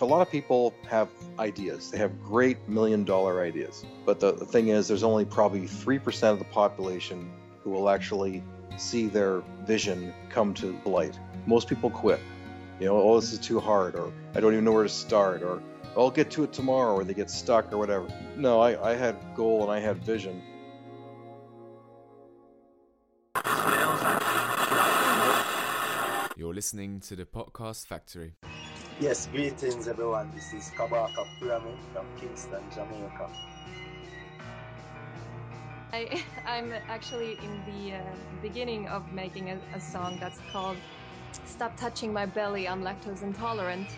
a lot of people have ideas. They have great million dollar ideas. But the, the thing is, there's only probably 3% of the population who will actually see their vision come to light. Most people quit. You know, oh, this is too hard, or I don't even know where to start, or I'll get to it tomorrow, or they get stuck, or whatever. No, I, I had goal and I had vision. You're listening to the Podcast Factory. Yes, greetings everyone. This is Kabaka Pyramid from Kingston, Jamaica. I, I'm actually in the uh, beginning of making a, a song that's called Stop Touching My Belly, I'm Lactose Intolerant.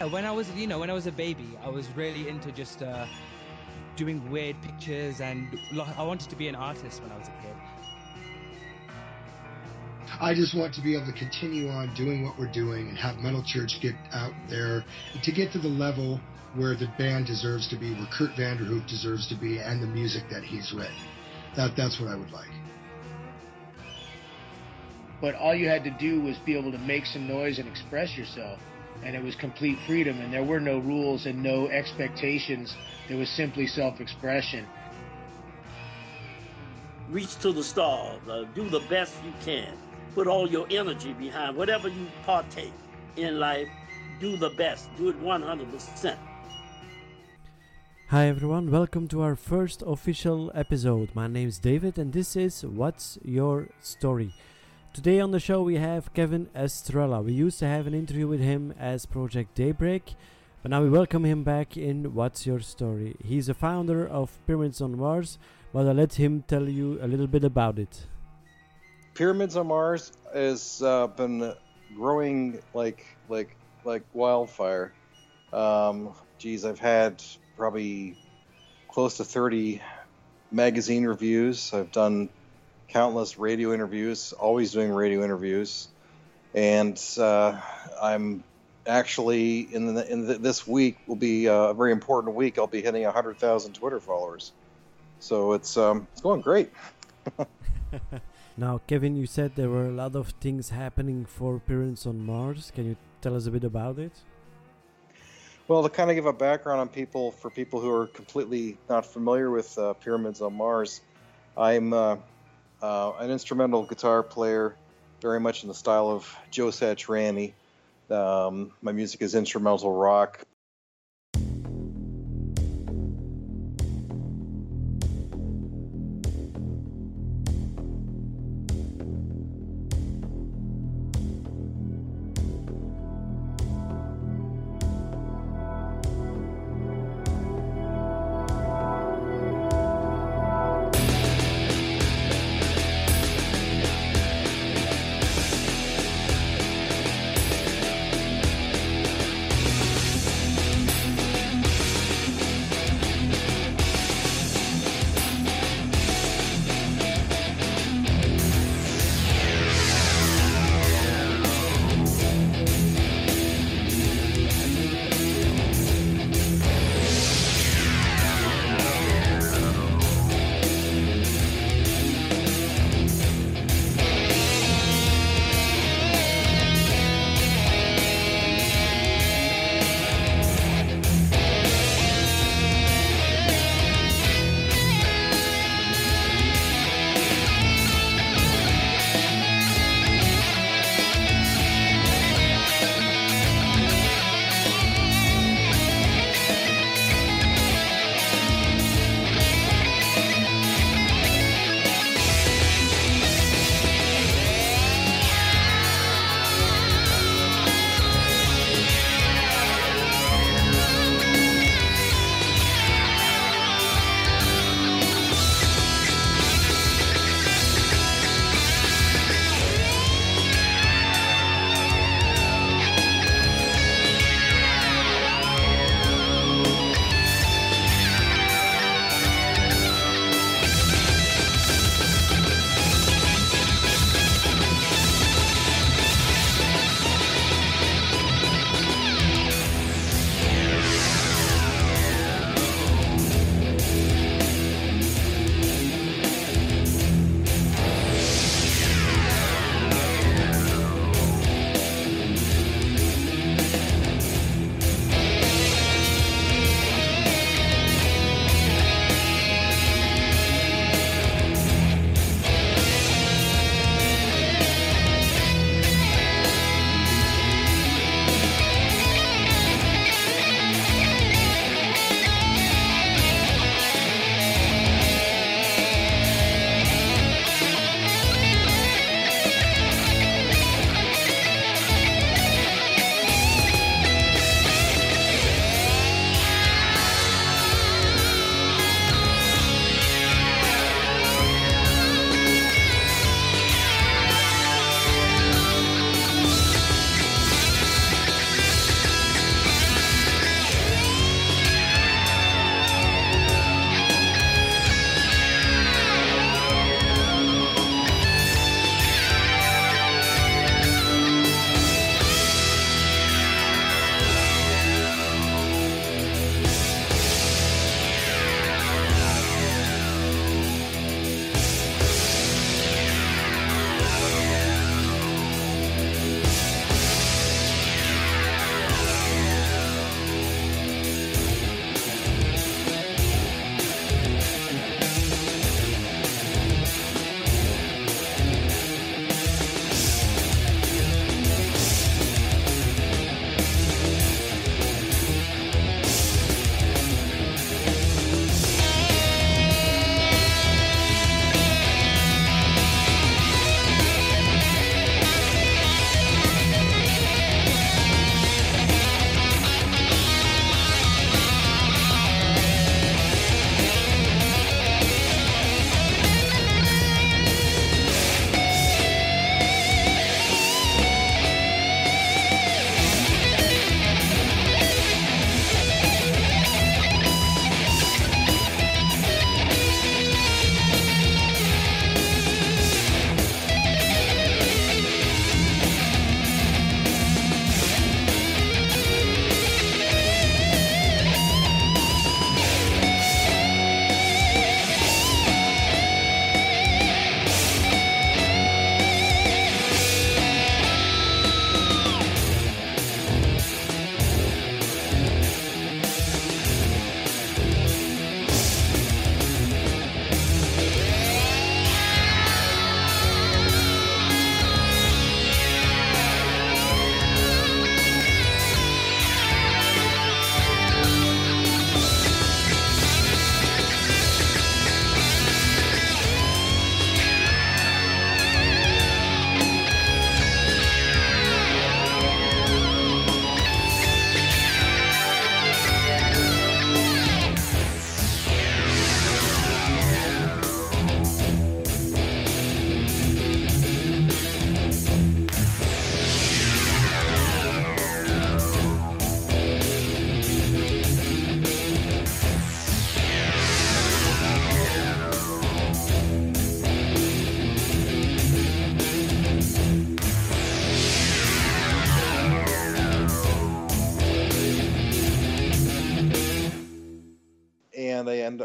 Uh, When I was, you know, when I was a baby, I was really into just uh, doing weird pictures, and lo- I wanted to be an artist when I was a kid. I just want to be able to continue on doing what we're doing and have Metal Church get out there to get to the level where the band deserves to be, where Kurdt Vanderhoof deserves to be, and the music that he's written. That that's what I would like. but all you had to do was be able to make some noise and express yourself and it was complete freedom and there were no rules and no expectations there was simply self-expression reach to the stars, uh, do the best you can, put all your energy behind whatever you partake in life, do the best, do it 100%. Hi everyone, welcome to our first official episode. My name is David and this is What's Your Story? Today on the show we have Kevin Estrella. We used to have an interview with him as Project Daybreak, but now we welcome him back in What's Your Story? He's a founder of Pyramids on Mars, but I'll let him tell you a little bit about it. Pyramids on Mars has uh, been growing like like like wildfire. Um, geez, I've had probably close to 30 magazine reviews. I've done countless radio interviews, always doing radio interviews, and uh, I'm actually in the, in the, this week will be a very important week. I'll be hitting 100,000 Twitter followers, so it's um, it's going great. Now, Kevin, you said there were a lot of things happening for Pyramids on Mars. Can you tell us a bit about it? Well, to kind of give a background on people, for people who are completely not familiar with uh, Pyramids on Mars, I'm uh, uh, an instrumental guitar player, very much in the style of Joe Satriani. Um, my music is instrumental rock.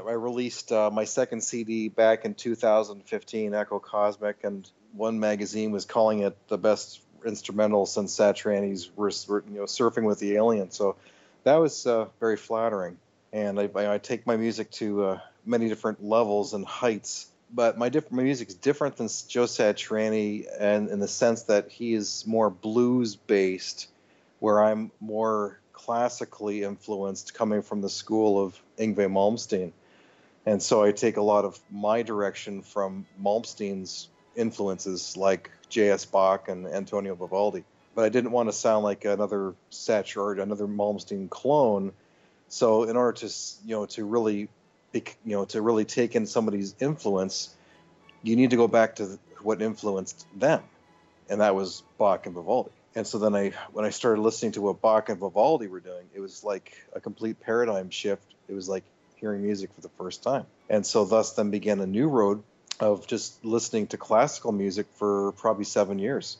I released uh, my second CD back in 2015, Echo Cosmic, and one magazine was calling it the best instrumental since Satriani's you know surfing with the alien. So that was uh, very flattering, and I, I, take my music to uh, many different levels and heights. But my, diff- my music is different than Joe Satriani, and in the sense that he is more blues based, where I'm more classically influenced, coming from the school of Yngwie Malmsteen. And so I take a lot of my direction from Malmsteen's influences, like J.S. Bach and Antonio Vivaldi. But I didn't want to sound like another Satch or another Malmsteen clone. So in order to you know to really you know to really take in somebody's influence, you need to go back to what influenced them, and that was Bach and Vivaldi. And so then I, when I started listening to what Bach and Vivaldi were doing, it was like a complete paradigm shift. It was like hearing music for the first time. And so thus then began a new road of just listening to classical music for probably seven years.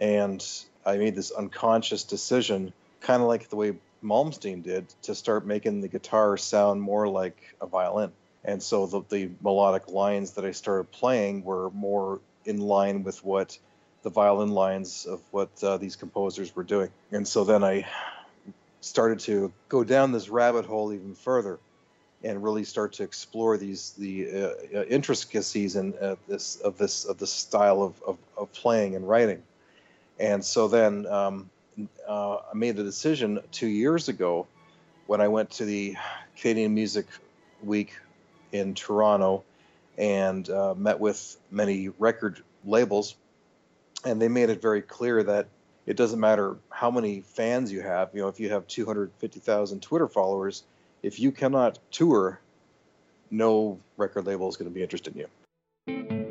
And I made this unconscious decision, kind of like the way Malmsteen did, to start making the guitar sound more like a violin. And so the, the melodic lines that I started playing were more in line with what the violin lines of what uh, these composers were doing. And so then I started to go down this rabbit hole even further and really start to explore these the uh, uh intricacies in uh, this of this of this style of, of, of, playing and writing. And so then um, uh, I made the decision two years ago when I went to the Canadian Music Week in Toronto and uh, met with many record labels and they made it very clear that it doesn't matter how many fans you have. You know, if you have 250,000 Twitter followers, if you cannot tour, no record label is going to be interested in you.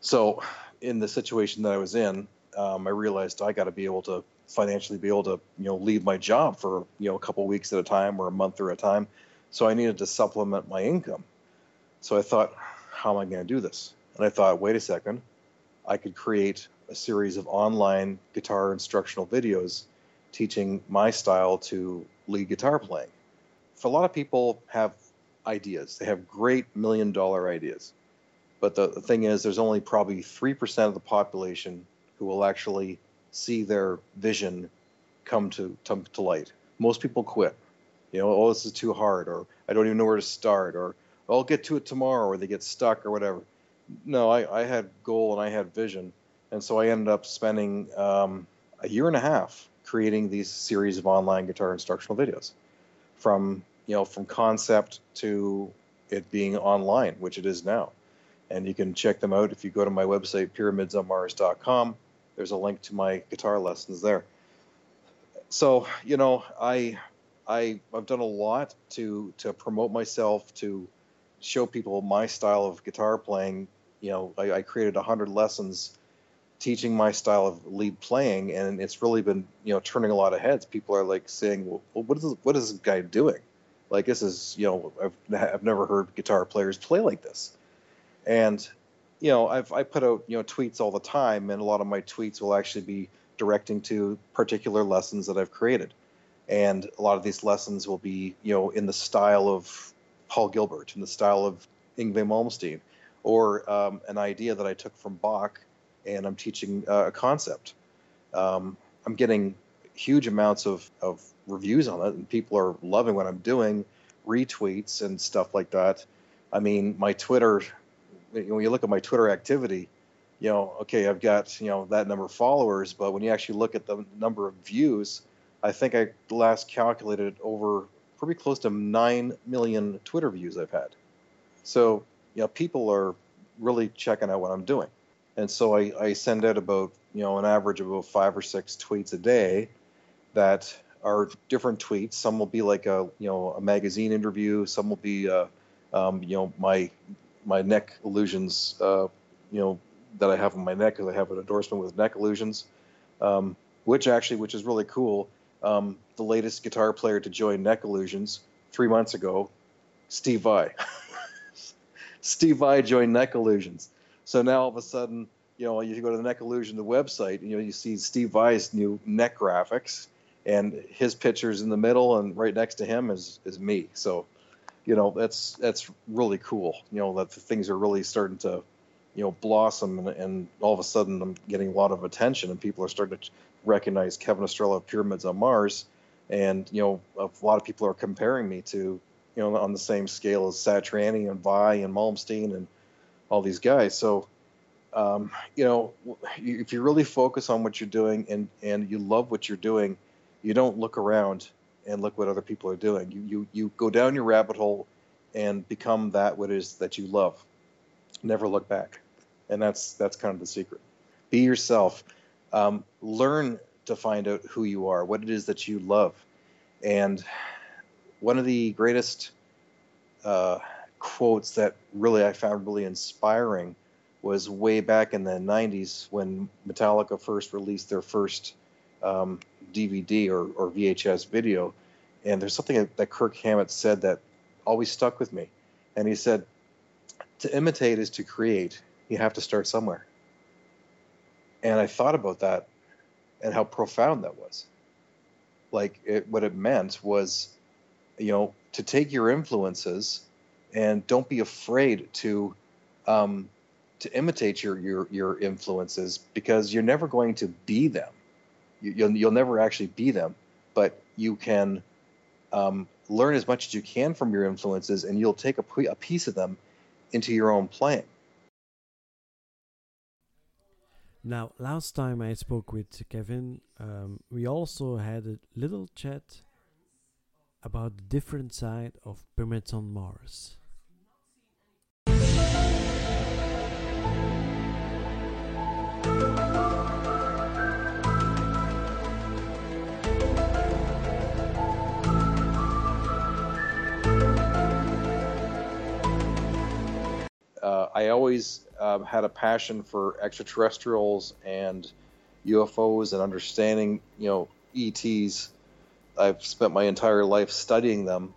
So in the situation that I was in, um, I realized I got to be able to financially be able to you know leave my job for you know a couple weeks at a time or a month or a time. So I needed to supplement my income. So I thought, how am I going to do this? And I thought, wait a second, I could create a series of online guitar instructional videos teaching my style to lead guitar playing. For a lot of people have ideas. They have great million dollar ideas. But the, thing is, there's only probably 3% of the population who will actually see their vision come to, come to light. Most people quit. You know, oh, this is too hard, or I don't even know where to start, or I'll get to it tomorrow, or they get stuck, or whatever. No, I, I had goal and I had vision, and so I ended up spending um, a year and a half creating these series of online guitar instructional videos, from you know from concept to it being online, which it is now and you can check them out. If you go to my website pyramidsonmars.com there's a link to my guitar lessons there. So you know i i i've done a lot to to promote myself to show people my style of guitar playing. You know i, I created 100 lessons teaching my style of lead playing and it's really been you know turning a lot of heads. People are like saying well what is what is this guy doing? Like this is you know i've, I've never heard guitar players play like this and you know, I've I put out you know tweets all the time, and a lot of my tweets will actually be directing to particular lessons that I've created, and a lot of these lessons will be you know in the style of Paul Gilbert, in the style of Yngwie Malmsteen, or um, an idea that I took from Bach, and I'm teaching uh, a concept. Um, I'm getting huge amounts of, of reviews on it, and people are loving what I'm doing, retweets and stuff like that. I mean, my Twitter when you look at my Twitter activity, you know, okay, I've got you know that number of followers, but when you actually look at the number of views, I think I last calculated over pretty close to nine million Twitter views I've had. So you know, people are really checking out what I'm doing, and so I, I send out about you know an average of about five or six tweets a day that are different tweets. Some will be like a you know a magazine interview. Some will be uh, um, you know my my neck illusions, uh, you know, that I have on my neck because I have an endorsement with Neck Illusions, um, which actually, which is really cool. Um, the latest guitar player to join Neck Illusions three months ago, Steve Vai. Steve Vai joined Neck Illusions. So now all of a sudden, you know, you go to the Neck Illusion the website, you know, you see Steve Vai's new neck graphics, and his picture's in the middle, and right next to him is is me. So you know that's that's really cool. You know that things are really starting to you know blossom, and, and all of a sudden I'm getting a lot of attention, and people are starting to recognize Kevin Estrella of Pyramids on Mars, and you know a lot of people are comparing me to you know on the same scale as Satriani and Vai and Malmsteen and all these guys. So um, you know if you really focus on what you're doing and and you love what you're doing, you don't look around and look what other people are doing. You you you go down your rabbit hole and become that what is that you love. Never look back, and that's that's kind of the secret. Be yourself. Um, learn to find out who you are, what it is that you love, and one of the greatest uh, quotes that really I found really inspiring was way back in the 90s when Metallica first released their first um, DVD or, or VHS video. And there's something that Kirk Hammett said that always stuck with me. And he said, To imitate is to create. You have to start somewhere. And I thought about that and how profound that was. Like, it, what it meant was, you know, to take your influences and don't be afraid to um, to imitate your, your your influences because you're never going to be them you, will you'll never actually be them, but you can um, learn as much as you can from your influences, and you'll take a, a piece of them into your own playing. Now, last time I spoke with Kevin, um, we also had a little chat about the different side of Pyramids on Mars. Uh, I always um, had a passion for extraterrestrials and UFOs and understanding, you know, ETs. I've spent my entire life studying them,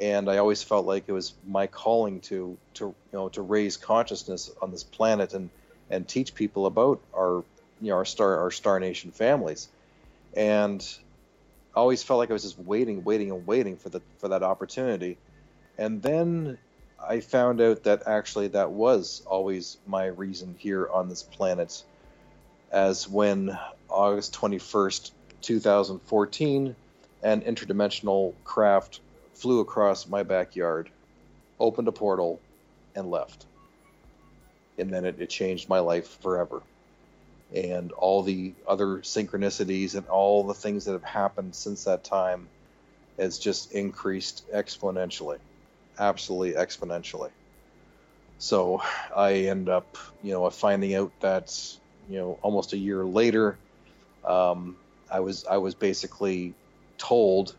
and I always felt like it was my calling to to you know to raise consciousness on this planet and and teach people about our you know our star our star nation families, and I always felt like I was just waiting, waiting, and waiting for the for that opportunity, and then I found out that actually that was always my reason here on this planet, as when August twenty first, two thousand fourteen, an interdimensional craft flew across my backyard, opened a portal, and left. And then it, it changed my life forever and all the other synchronicities and all the things that have happened since that time has just increased exponentially absolutely exponentially. So i end up you know finding out that you know almost a year later um, i was i was basically told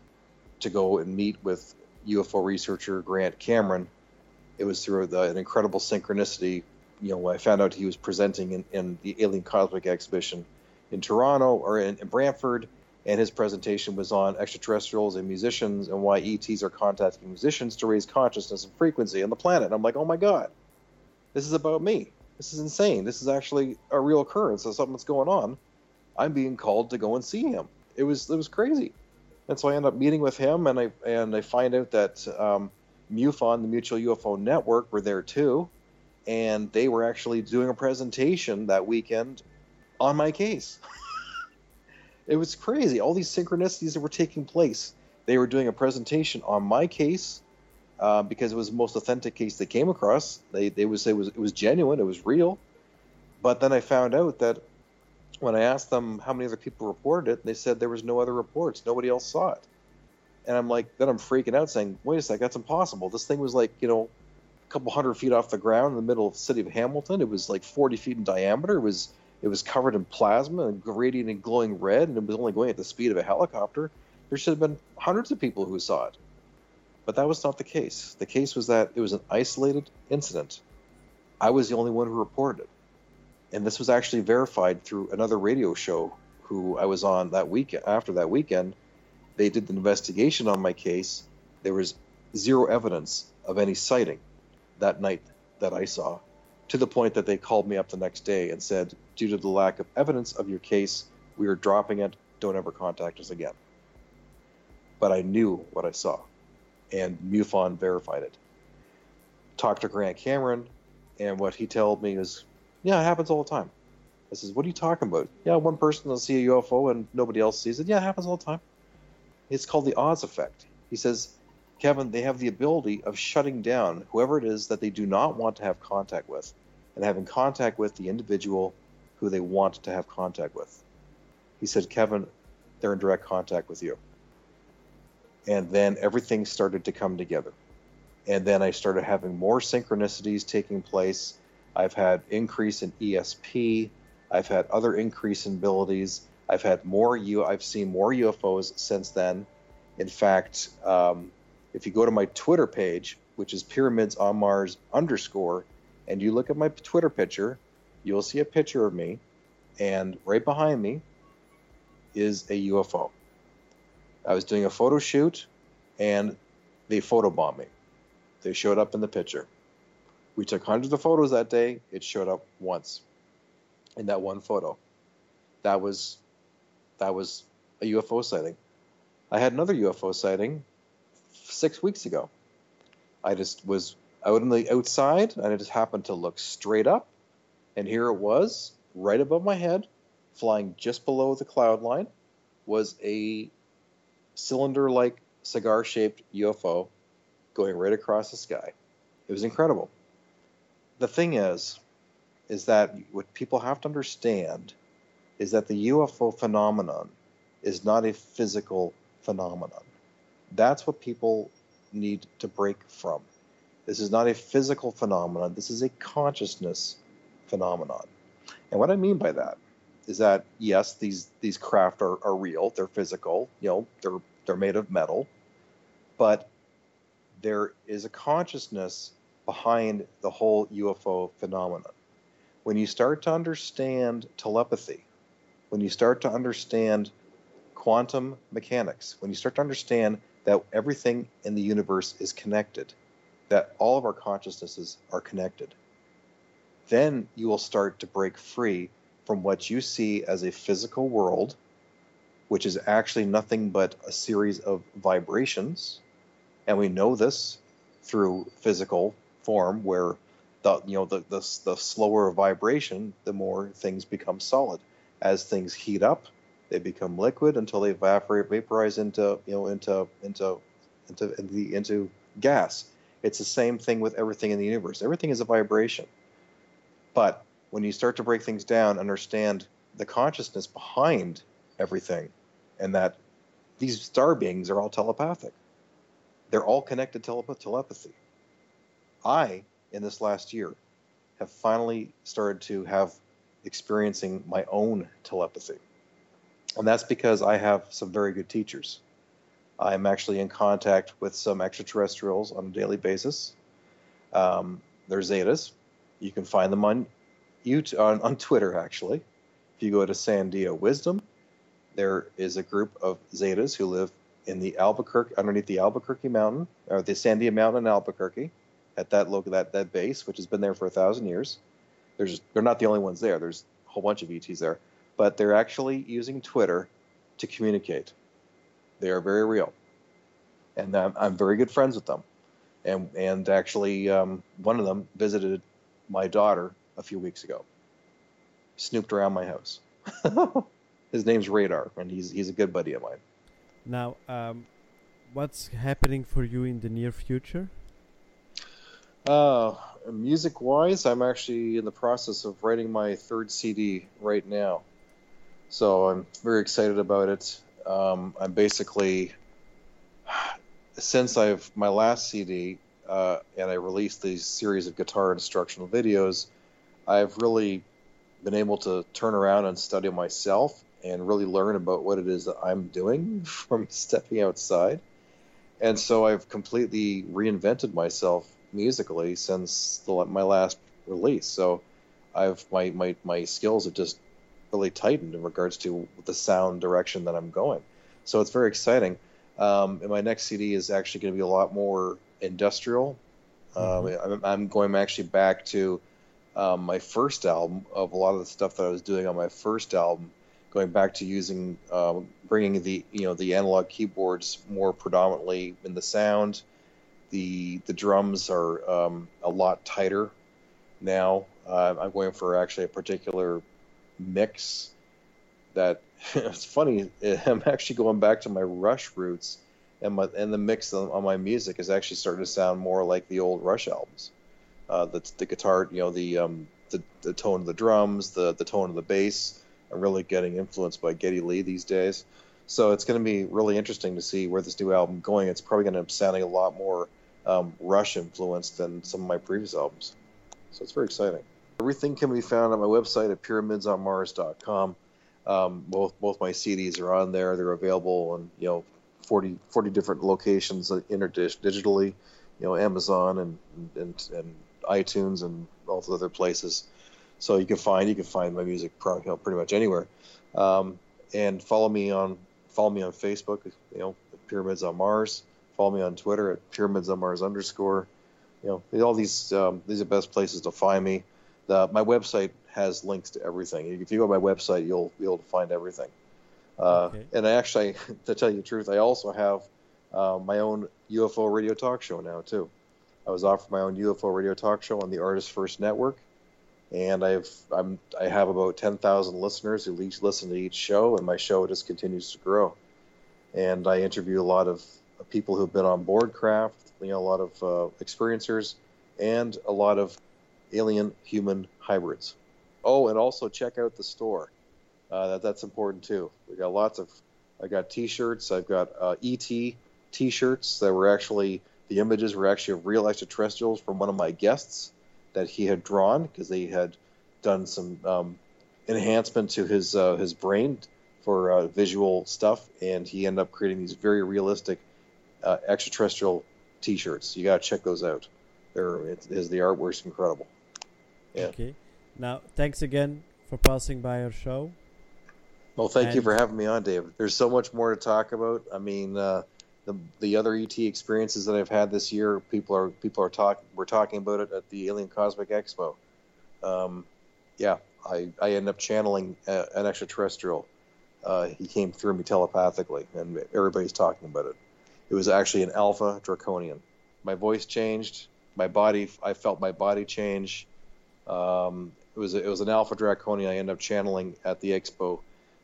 to go and meet with ufo researcher grant cameron. It was through the, an incredible synchronicity you know, I found out he was presenting in, in the Alien Cosmic Exhibition in Toronto or in, in, Brantford, and his presentation was on extraterrestrials and musicians and why ETs are contacting musicians to raise consciousness and frequency on the planet. I'm like, oh my god, this is about me. This is insane. This is actually a real occurrence of something that's going on. I'm being called to go and see him. It was it was crazy, and so I end up meeting with him, and I and I find out that um, MUFON, the Mutual UFO Network, were there too and they were actually doing a presentation that weekend on my case. it was crazy. All these synchronicities that were taking place. They were doing a presentation on my case uh, because it was the most authentic case they came across. They they would say it was it was genuine, it was real. But then I found out that when I asked them how many other people reported it, they said there was no other reports. Nobody else saw it. And I'm like, then I'm freaking out, saying, "Wait a sec, that's impossible. This thing was like, you know, a couple hundred feet off the ground in the middle of the city of Hamilton. It was like 40 feet in diameter. It was it was covered in plasma and radiating and glowing red, and it was only going at the speed of a helicopter. There should have been hundreds of people who saw it, but that was not the case. The case was that it was an isolated incident. I was the only one who reported it, and this was actually verified through another radio show who I was on that week after that weekend. They did the investigation on my case. There was zero evidence of any sighting that night that I saw, to the point that they called me up the next day and said, due to the lack of evidence of your case, we are dropping it. Don't ever contact us again. But I knew what I saw, and MUFON verified it. Talked to Grant Cameron, and what he told me is, yeah, it happens all the time. I says, what are you talking about? Yeah, one person will see a UFO and nobody else sees it. Yeah, it happens all the time. It's called the Oz effect. He says Kevin, they have the ability of shutting down whoever it is that they do not want to have contact with and having contact with the individual who they want to have contact with. He said, Kevin, they're in direct contact with you. And then everything started to come together. And then I started having more synchronicities taking place. I've had increase in ESP. I've had other increase in abilities. I've had more U. I've seen more UFOs since then. In fact, um, if you go to my Twitter page, which is Pyramids on Mars underscore, and you look at my Twitter picture, you'll see a picture of me, and right behind me is a UFO. I was doing a photo shoot, and they photobombed me. They showed up in the picture. We took hundreds of photos that day. It showed up once in that one photo. That was that was a UFO sighting. I had another UFO sighting six weeks ago. I just was out on the outside and I just happened to look straight up, and here it was, right above my head, flying just below the cloud line, was a cylinder like cigar shaped UFO going right across the sky. It was incredible. The thing is, is that what people have to understand is that the UFO phenomenon is not a physical phenomenon. That's what people need to break from. This is not a physical phenomenon, this is a consciousness phenomenon. And what I mean by that is that yes, these these craft are, are real, they're physical, you know, they're they're made of metal, but there is a consciousness behind the whole UFO phenomenon. when you start to understand telepathy, when you start to understand quantum mechanics, when you start to understand that everything in the universe is connected, that all of our consciousnesses are connected, then you will start to break free from what you see as a physical world, which is actually nothing but a series of vibrations. And we know this through physical form, where the you know the, the the slower vibration, the more things become solid. As things heat up, they become liquid until they evaporate, vaporize into you know into into into into, into gas. It's the same thing with everything in the universe. Everything is a vibration. But when you start to break things down, understand the consciousness behind everything, and that these star beings are all telepathic. They're all connected telep- telepathy. I in this last year have finally started to have experiencing my own telepathy. And that's because I have some very good teachers. I'm actually in contact with some extraterrestrials on a daily basis. Um, they're Zetas. You can find them on YouTube, on, on Twitter, actually. If you go to Sandia Wisdom, there is a group of Zetas who live in the Albuquerque, underneath the Albuquerque Mountain, or the Sandia Mountain in Albuquerque at that local that that base, which has been there for a thousand years. There's they're not the only ones there. There's a whole bunch of ETs there, but they're actually using Twitter to communicate. They are very real, and I'm, I'm very good friends with them. And and actually, um, one of them visited my daughter a few weeks ago. Snooped around my house. His name's Radar, and he's he's a good buddy of mine. Now, um, what's happening for you in the near future? Uh, music wise, I'm actually in the process of writing my third CD right now. So I'm very excited about it. Um, I'm basically, since I've my last CD uh, and I released these series of guitar instructional videos, I've really been able to turn around and study myself and really learn about what it is that I'm doing from stepping outside. And so I've completely reinvented myself musically since the, my last release. So I've my, my my skills have just really tightened in regards to the sound direction that I'm going. So it's very exciting. Um, and my next CD is actually going to be a lot more industrial. Mm-hmm. Um, I'm, I'm, going actually back to um, my first album of a lot of the stuff that I was doing on my first album, going back to using um, bringing the you know the analog keyboards more predominantly in the sound the the drums are um, a lot tighter now. Uh, I'm going for actually a particular mix that it's funny. I'm actually going back to my Rush roots, and my and the mix on, on my music is actually starting to sound more like the old Rush albums. Uh, the the guitar, you know, the um the, the tone of the drums, the the tone of the bass I'm really getting influenced by Geddy Lee these days. So it's going to be really interesting to see where this new album going. It's probably going to up sounding a lot more um, Rush influenced than some of my previous albums. So it's very exciting. Everything can be found on my website at pyramidsonmars.com. Um, both both my CDs are on there. They're available in you know 40, 40 different locations digitally, you know Amazon and, and and iTunes and all the other places. So you can find you can find my music pretty much anywhere. Um, and follow me on follow me on Facebook. You know Pyramids on Mars. Follow me on Twitter at pyramids on Mars underscore. You know, all these um, these are best places to find me. The, my website has links to everything. If you go to my website, you'll be able to find everything. Uh, okay. And I actually, to tell you the truth, I also have uh, my own UFO radio talk show now too. I was offered my own UFO radio talk show on the Artist First Network, and I've I'm I have about ten thousand listeners who each listen to each show, and my show just continues to grow. And I interview a lot of people who've been on board craft, you know, a lot of uh, experiencers, and a lot of alien human hybrids. Oh, and also check out the store. Uh, that, that's important too. We got lots of. I got T-shirts. I've got uh, ET T-shirts that were actually the images were actually of real extraterrestrials from one of my guests that he had drawn because they had done some um, enhancement to his uh, his brain for uh, visual stuff, and he ended up creating these very realistic uh, extraterrestrial T-shirts. You got to check those out. They're it is the artwork's incredible. Yeah. Okay. Now, thanks again for passing by our show. Well, thank you for having me on, Dave. There's so much more to talk about. I mean, uh, the the other ET experiences that I've had this year, people are people are talking. We're talking about it at the Alien Cosmic Expo. Um, yeah, I I end up channeling a, an extraterrestrial. Uh, he came through me telepathically, and everybody's talking about it. It was actually an Alpha Draconian. My voice changed. My body, I felt my body change. Um, it was it was an Alpha Draconian. I ended up channeling at the expo.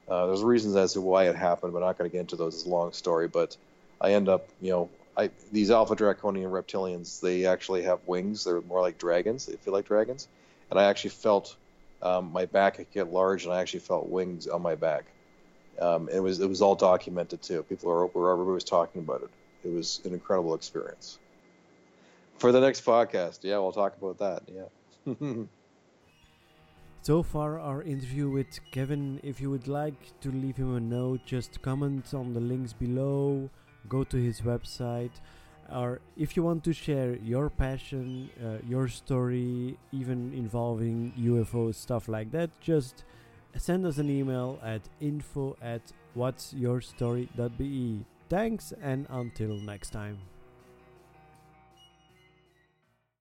Uh, there's reasons as to why it happened, but I'm not going to get into those. It's a long story, but I end up, you know, I these Alpha Draconian reptilians, they actually have wings. They're more like dragons. They feel like dragons, and I actually felt um, my back get large, and I actually felt wings on my back. Um, it was it was all documented too. People are were everybody was talking about it. It was an incredible experience. For the next podcast, yeah, we'll talk about that. Yeah. So far, our interview with Kevin. If you would like to leave him a note, just comment on the links below, go to his website, or if you want to share your passion, uh, your story, even involving UFO stuff like that, just send us an email at info at what's your story.be. Thanks, and until next time.